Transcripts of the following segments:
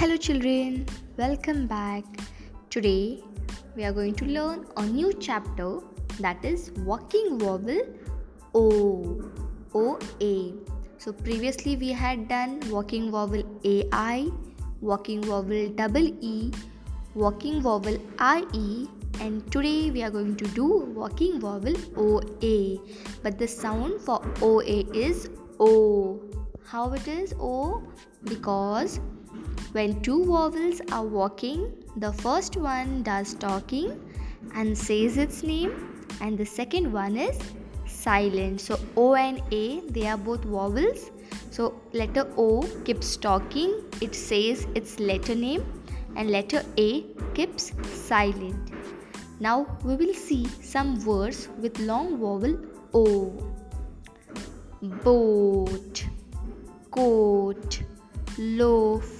Hello, children, welcome back. Today we are going to learn a new chapter that is walking vowel O. O A. So, previously we had done walking vowel AI, walking vowel double E, walking vowel IE, and today we are going to do walking vowel OA. But the sound for OA is O. How it is O? Because when two vowels are walking, the first one does talking and says its name, and the second one is silent. So O and A they are both vowels. So letter O keeps talking, it says its letter name, and letter A keeps silent. Now we will see some words with long vowel O. Boat, coat, loaf,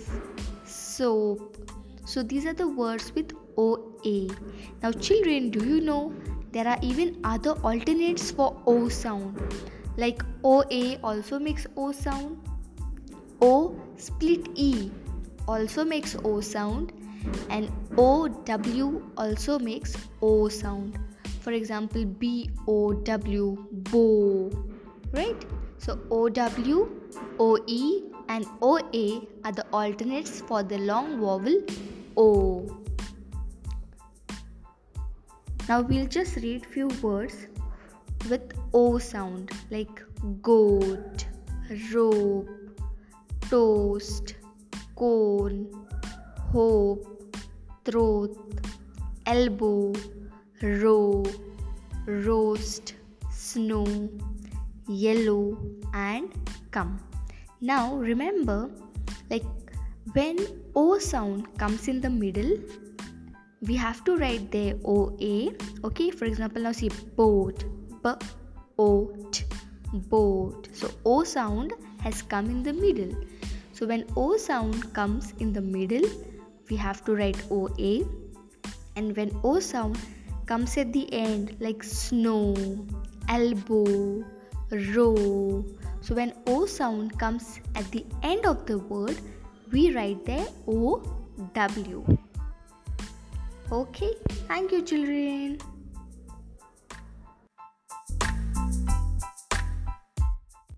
soap. So these are the words with OA. Now, children, do you know there are even other alternates for O sound? Like OA also makes O sound. O split E also makes O sound. And OW also makes O sound. For example, B O W, bow. Right? So OW, OE, and OA are the alternates for the long vowel O. Now we'll just read few words with O sound like goat, rope, toast, cone, hope, throat, elbow, row, roast, snow, yellow, and come. Now remember, like when O sound comes in the middle, we have to write the OA. Okay, for example, now see boat, boat, boat. So O sound has come in the middle. So when O sound comes in the middle, we have to write OA. And when O sound comes at the end, like snow, elbow, row, so when O sound comes at the end of the word, we write there O W. Okay, thank you, children.